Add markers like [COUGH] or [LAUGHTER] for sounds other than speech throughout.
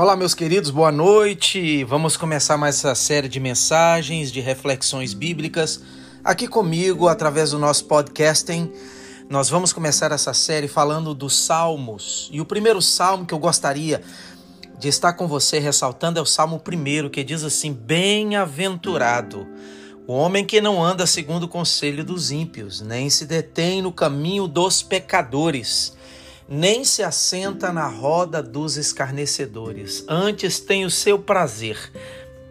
Olá, meus queridos, boa noite. Vamos começar mais essa série de mensagens, de reflexões bíblicas aqui comigo através do nosso podcasting. Nós vamos começar essa série falando dos salmos. E o primeiro salmo que eu gostaria de estar com você ressaltando é o salmo primeiro, que diz assim: Bem-aventurado o homem que não anda segundo o conselho dos ímpios, nem se detém no caminho dos pecadores nem se assenta na roda dos escarnecedores. Antes tem o seu prazer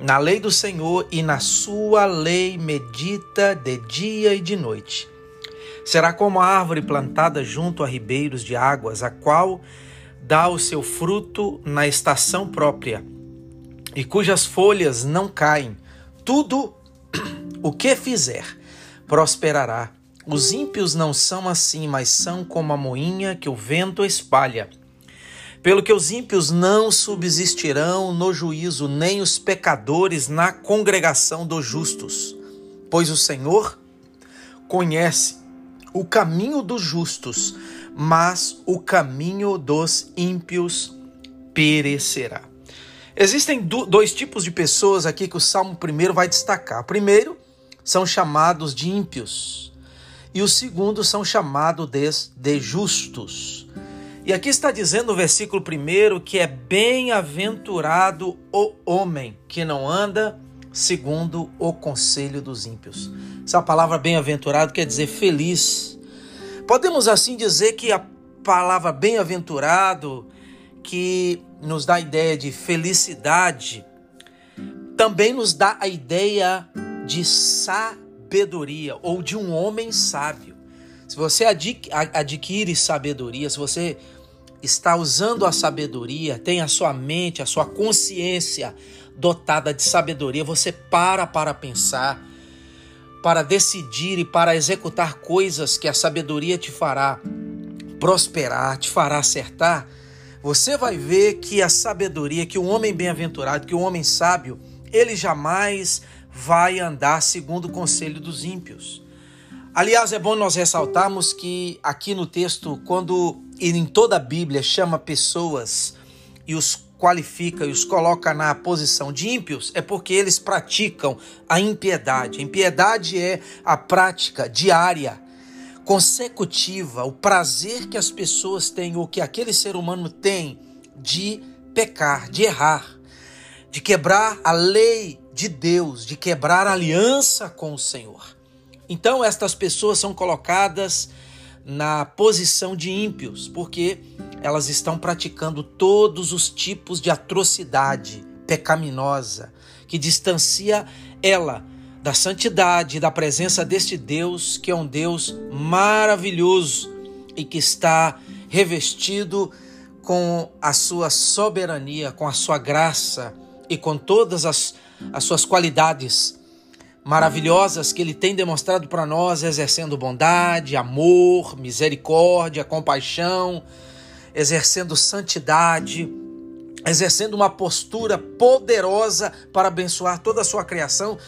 na lei do Senhor e na sua lei medita de dia e de noite. Será como a árvore plantada junto a ribeiros de águas, a qual dá o seu fruto na estação própria e cujas folhas não caem. Tudo [CLEARS THROAT] o que fizer prosperará. Os ímpios não são assim, mas são como a moinha que o vento espalha. Pelo que os ímpios não subsistirão no juízo, nem os pecadores na congregação dos justos. Pois o Senhor conhece o caminho dos justos, mas o caminho dos ímpios perecerá. Existem dois tipos de pessoas aqui que o Salmo primeiro vai destacar. Primeiro, são chamados de ímpios e o segundo são chamados de, justos. E aqui está dizendo no versículo primeiro que é bem-aventurado o homem que não anda segundo o conselho dos ímpios. Essa palavra bem-aventurado quer dizer feliz. Podemos assim dizer que a palavra bem-aventurado, que nos dá a ideia de felicidade, também nos dá a ideia de satisfação sabedoria ou de um homem sábio. Se você adquire sabedoria, se você está usando a sabedoria, tem a sua mente, a sua consciência dotada de sabedoria, você para para pensar, para decidir e para executar coisas que a sabedoria te fará prosperar, te fará acertar, você vai ver que a sabedoria, que o homem bem-aventurado, que o homem sábio, ele jamais vai andar segundo o conselho dos ímpios. Aliás, é bom nós ressaltarmos que aqui no texto, quando em toda a Bíblia chama pessoas e os qualifica e os coloca na posição de ímpios, é porque eles praticam a impiedade. Impiedade é a prática diária, consecutiva, o prazer que as pessoas têm ou que aquele ser humano tem de pecar, de errar, de quebrar a lei de Deus, de quebrar aliança com o Senhor. Então, estas pessoas são colocadas na posição de ímpios, porque elas estão praticando todos os tipos de atrocidade pecaminosa que distancia ela da santidade, da presença deste Deus, que é um Deus maravilhoso e que está revestido com a sua soberania, com a sua graça e com todas as as suas qualidades maravilhosas que ele tem demonstrado para nós, exercendo bondade, amor, misericórdia, compaixão, exercendo santidade, exercendo uma postura poderosa para abençoar toda a sua criação,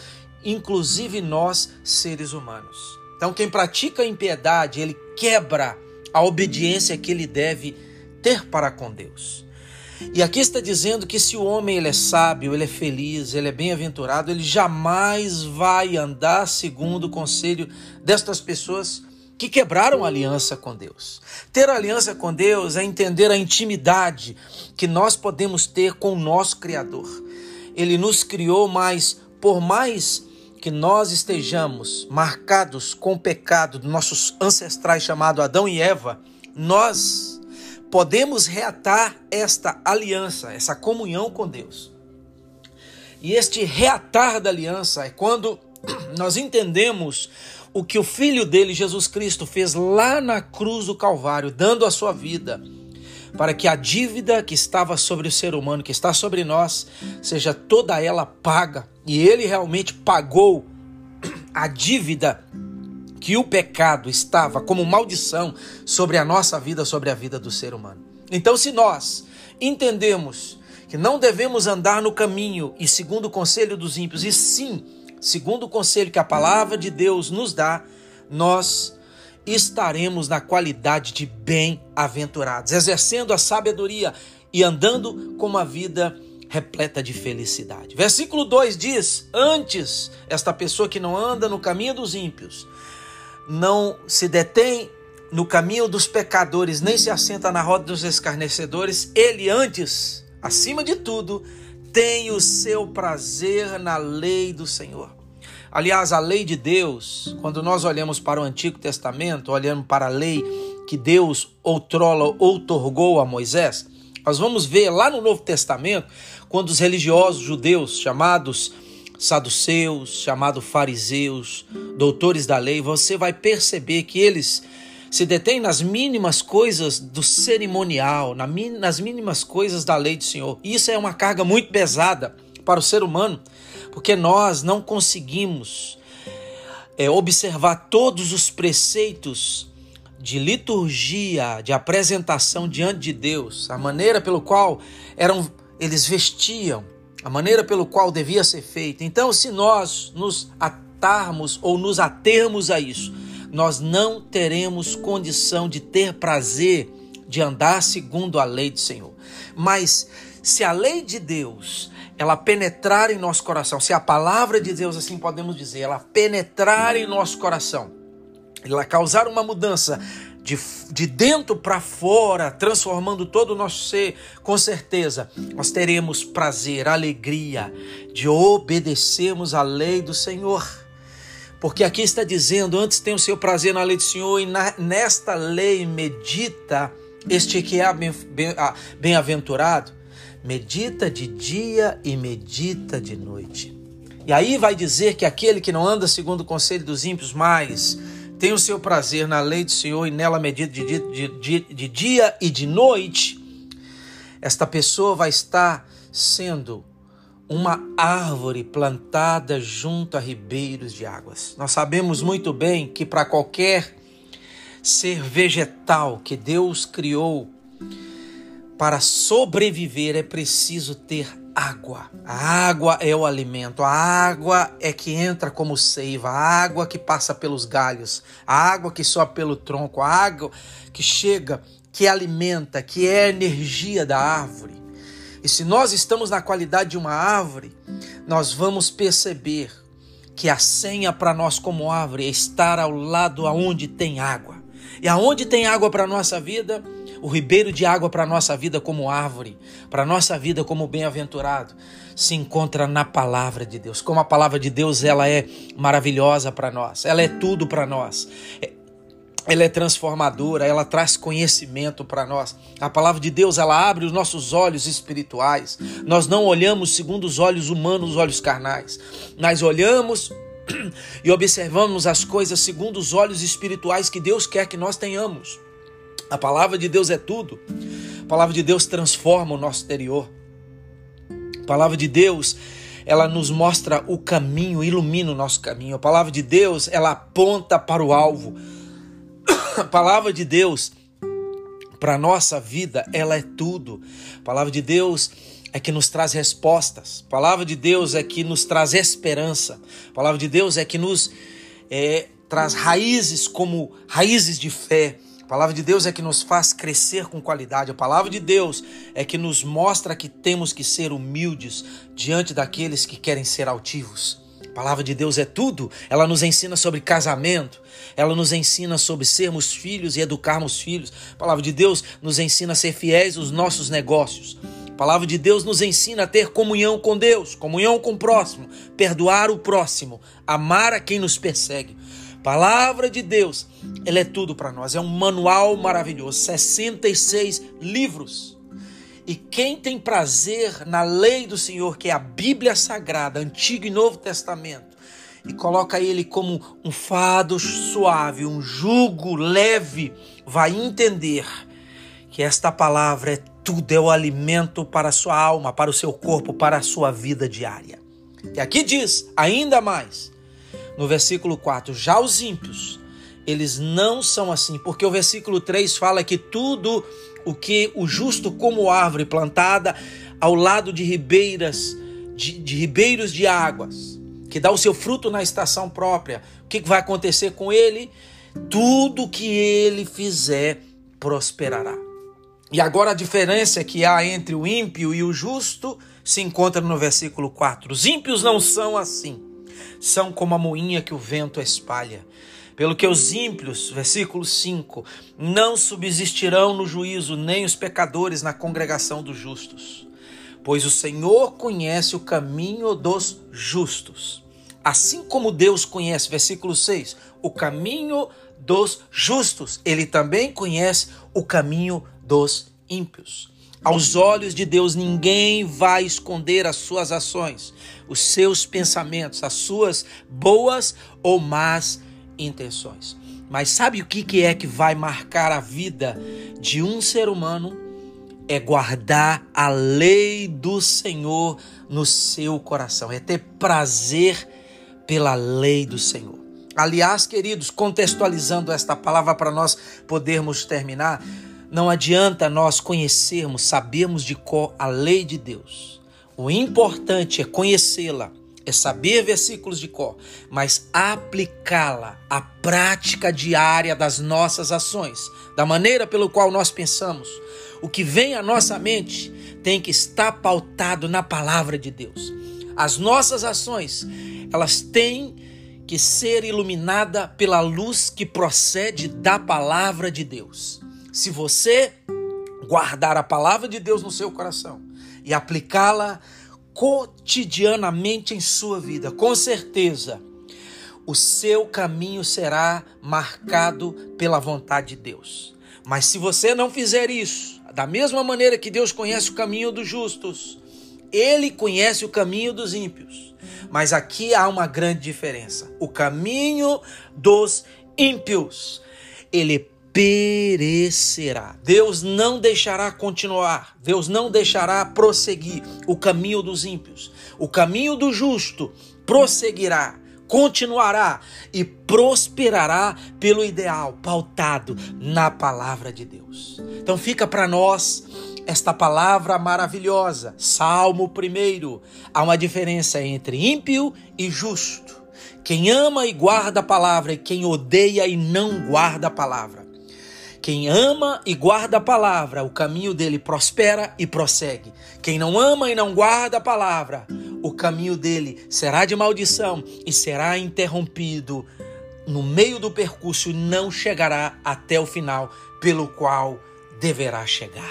inclusive nós, seres humanos. Então, quem pratica a impiedade, ele quebra a obediência que ele deve ter para com Deus. E aqui está dizendo que se o homem ele é sábio, ele é feliz, ele é bem-aventurado, ele jamais vai andar segundo o conselho destas pessoas que quebraram a aliança com Deus. Ter aliança com Deus é entender a intimidade que nós podemos ter com o nosso Criador. Ele nos criou, mas por mais que nós estejamos marcados com o pecado dos nossos ancestrais chamado Adão e Eva, nós podemos reatar esta aliança, essa comunhão com Deus. E este reatar da aliança é quando [CLEARS THROAT] nós entendemos o que o filho dele, Jesus Cristo, fez lá na cruz do Calvário, dando a sua vida, para que a dívida que estava sobre o ser humano, que está sobre nós, seja toda ela paga. E ele realmente pagou [CLEARS THROAT] a dívida que o pecado estava como maldição sobre a nossa vida, sobre a vida do ser humano. Então, se nós entendemos que não devemos andar no caminho e segundo o conselho dos ímpios, e sim, segundo o conselho que a palavra de Deus nos dá, nós estaremos na qualidade de bem-aventurados, exercendo a sabedoria e andando com uma vida repleta de felicidade. Versículo 2 diz: Antes, esta pessoa que não anda no caminho dos ímpios, não se detém no caminho dos pecadores, nem se assenta na roda dos escarnecedores, ele antes, acima de tudo, tem o seu prazer na lei do Senhor. Aliás, a lei de Deus, quando nós olhamos para o Antigo Testamento, olhando para a lei que Deus outrora outorgou a Moisés, nós vamos ver lá no Novo Testamento, quando os religiosos judeus, chamados saduceus, chamados fariseus, doutores da lei, você vai perceber que eles se detêm nas mínimas coisas do cerimonial, nas mínimas coisas da lei do Senhor. Isso é uma carga muito pesada para o ser humano, porque nós não conseguimos é, observar todos os preceitos de liturgia, de apresentação diante de Deus, a maneira pelo qual eram eles vestiam, a maneira pelo qual devia ser feito. Então, se nós nos atarmos ou nos atermos a isso, nós não teremos condição de ter prazer de andar segundo a lei do Senhor. Mas se a lei de Deus ela penetrar em nosso coração, se a palavra de Deus, assim podemos dizer, ela penetrar em nosso coração, ela causar uma mudança de, de dentro para fora, transformando todo o nosso ser, com certeza nós teremos prazer, alegria de obedecermos a lei do Senhor. Porque aqui está dizendo: antes tem o seu prazer na lei do Senhor, e na, nesta lei medita este que é bem-aventurado medita de dia e medita de noite. E aí vai dizer que aquele que não anda segundo o conselho dos ímpios, mas tem o seu prazer na lei do Senhor e nela medita de de, de, de dia e de noite, esta pessoa vai estar sendo uma árvore plantada junto a ribeiros de águas. Nós sabemos muito bem que para qualquer ser vegetal que Deus criou para sobreviver é preciso ter água. A água é o alimento, a água é que entra como seiva, a água que passa pelos galhos, a água que sobe pelo tronco, a água que chega, que alimenta, que é a energia da árvore. E se nós estamos na qualidade de uma árvore, nós vamos perceber que a senha para nós como árvore é estar ao lado aonde tem água. E aonde tem água para nossa vida, o ribeiro de água para a nossa vida como árvore, para a nossa vida como bem-aventurado, se encontra na palavra de Deus. Como a palavra de Deus ela é maravilhosa para nós, ela é tudo para nós. Ela é transformadora, ela traz conhecimento para nós. A palavra de Deus, ela abre os nossos olhos espirituais. Nós não olhamos segundo os olhos humanos, os olhos carnais. Nós olhamos [CLEARS THROAT] e observamos as coisas segundo os olhos espirituais que Deus quer que nós tenhamos. A palavra de Deus é tudo. A palavra de Deus transforma o nosso exterior. A palavra de Deus, ela nos mostra o caminho, ilumina o nosso caminho. A palavra de Deus, ela aponta para o alvo. A palavra de Deus, para a nossa vida, ela é tudo. A palavra de Deus é que nos traz respostas. A palavra de Deus é que nos traz esperança. A palavra de Deus é que nos é, traz raízes como raízes de fé palavra de Deus é que nos faz crescer com qualidade. A palavra de Deus é que nos mostra que temos que ser humildes diante daqueles que querem ser altivos. A palavra de Deus é tudo. Ela nos ensina sobre casamento, ela nos ensina sobre sermos filhos e educarmos filhos. A palavra de Deus nos ensina a ser fiéis aos nossos negócios. A palavra de Deus nos ensina a ter comunhão com Deus, comunhão com o próximo, perdoar o próximo, amar a quem nos persegue. Palavra de Deus, ela é tudo para nós. É um manual maravilhoso, 66 livros. E quem tem prazer na lei do Senhor, que é a Bíblia Sagrada, Antigo e Novo Testamento, e coloca ele como um fado suave, um jugo leve, vai entender que esta palavra é tudo, é o alimento para a sua alma, para o seu corpo, para a sua vida diária. E aqui diz, ainda mais, no versículo 4, já os ímpios, eles não são assim, porque o versículo 3 fala que tudo o que o justo como árvore plantada ao lado de ribeiras, de, de ribeiros de águas, que dá o seu fruto na estação própria, o que vai acontecer com ele? Tudo que ele fizer prosperará. E agora a diferença que há entre o ímpio e o justo se encontra no versículo 4. Os ímpios não são assim, são como a moinha que o vento espalha. Pelo que os ímpios, versículo 5, não subsistirão no juízo, nem os pecadores na congregação dos justos. Pois o Senhor conhece o caminho dos justos. Assim como Deus conhece, versículo 6, o caminho dos justos, ele também conhece o caminho dos ímpios. Aos olhos de Deus, ninguém vai esconder as suas ações, os seus pensamentos, as suas boas ou más intenções. Mas sabe o que é que vai marcar a vida de um ser humano? É guardar a lei do Senhor no seu coração, é ter prazer pela lei do Senhor. Aliás, queridos, contextualizando esta palavra para nós podermos terminar, não adianta nós conhecermos, sabermos de cor a lei de Deus. O importante é conhecê-la, é saber versículos de cor, mas aplicá-la à prática diária das nossas ações, da maneira pelo qual nós pensamos. O que vem à nossa mente tem que estar pautado na palavra de Deus. As nossas ações, elas têm que ser iluminada pela luz que procede da palavra de Deus. Se você guardar a palavra de Deus no seu coração e aplicá-la cotidianamente em sua vida, com certeza o seu caminho será marcado pela vontade de Deus. Mas se você não fizer isso, da mesma maneira que Deus conhece o caminho dos justos, ele conhece o caminho dos ímpios. Mas aqui há uma grande diferença. O caminho dos ímpios, ele perecerá. Deus não deixará continuar, Deus não deixará prosseguir o caminho dos ímpios. O caminho do justo prosseguirá, continuará e prosperará pelo ideal pautado na palavra de Deus. Então fica para nós esta palavra maravilhosa, Salmo 1. Há uma diferença entre ímpio e justo. Quem ama e guarda a palavra e quem odeia e não guarda a palavra. Quem ama e guarda a palavra, o caminho dele prospera e prossegue. Quem não ama e não guarda a palavra, o caminho dele será de maldição e será interrompido no meio do percurso e não chegará até o final pelo qual deverá chegar.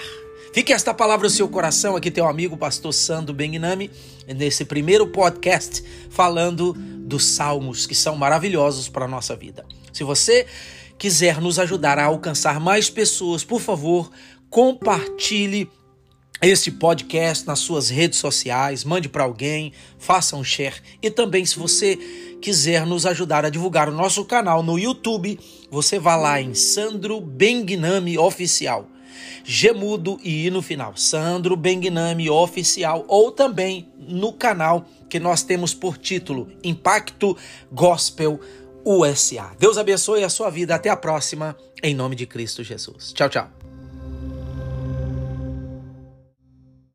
Fique esta palavra no seu coração, aqui teu amigo pastor Sandro Bengnami, nesse primeiro podcast falando dos salmos que são maravilhosos para a nossa vida. Se você quiser nos ajudar a alcançar mais pessoas, por favor, compartilhe este podcast nas suas redes sociais, mande para alguém, faça um share. E também se você quiser nos ajudar a divulgar o nosso canal no YouTube, você vá lá em Sandro Bengnami Oficial. Gemudo e no final, Sandro Bengnami Oficial, ou também no canal que nós temos por título Impacto Gospel USA. Deus abençoe a sua vida. Até a próxima, em nome de Cristo Jesus. Tchau, tchau.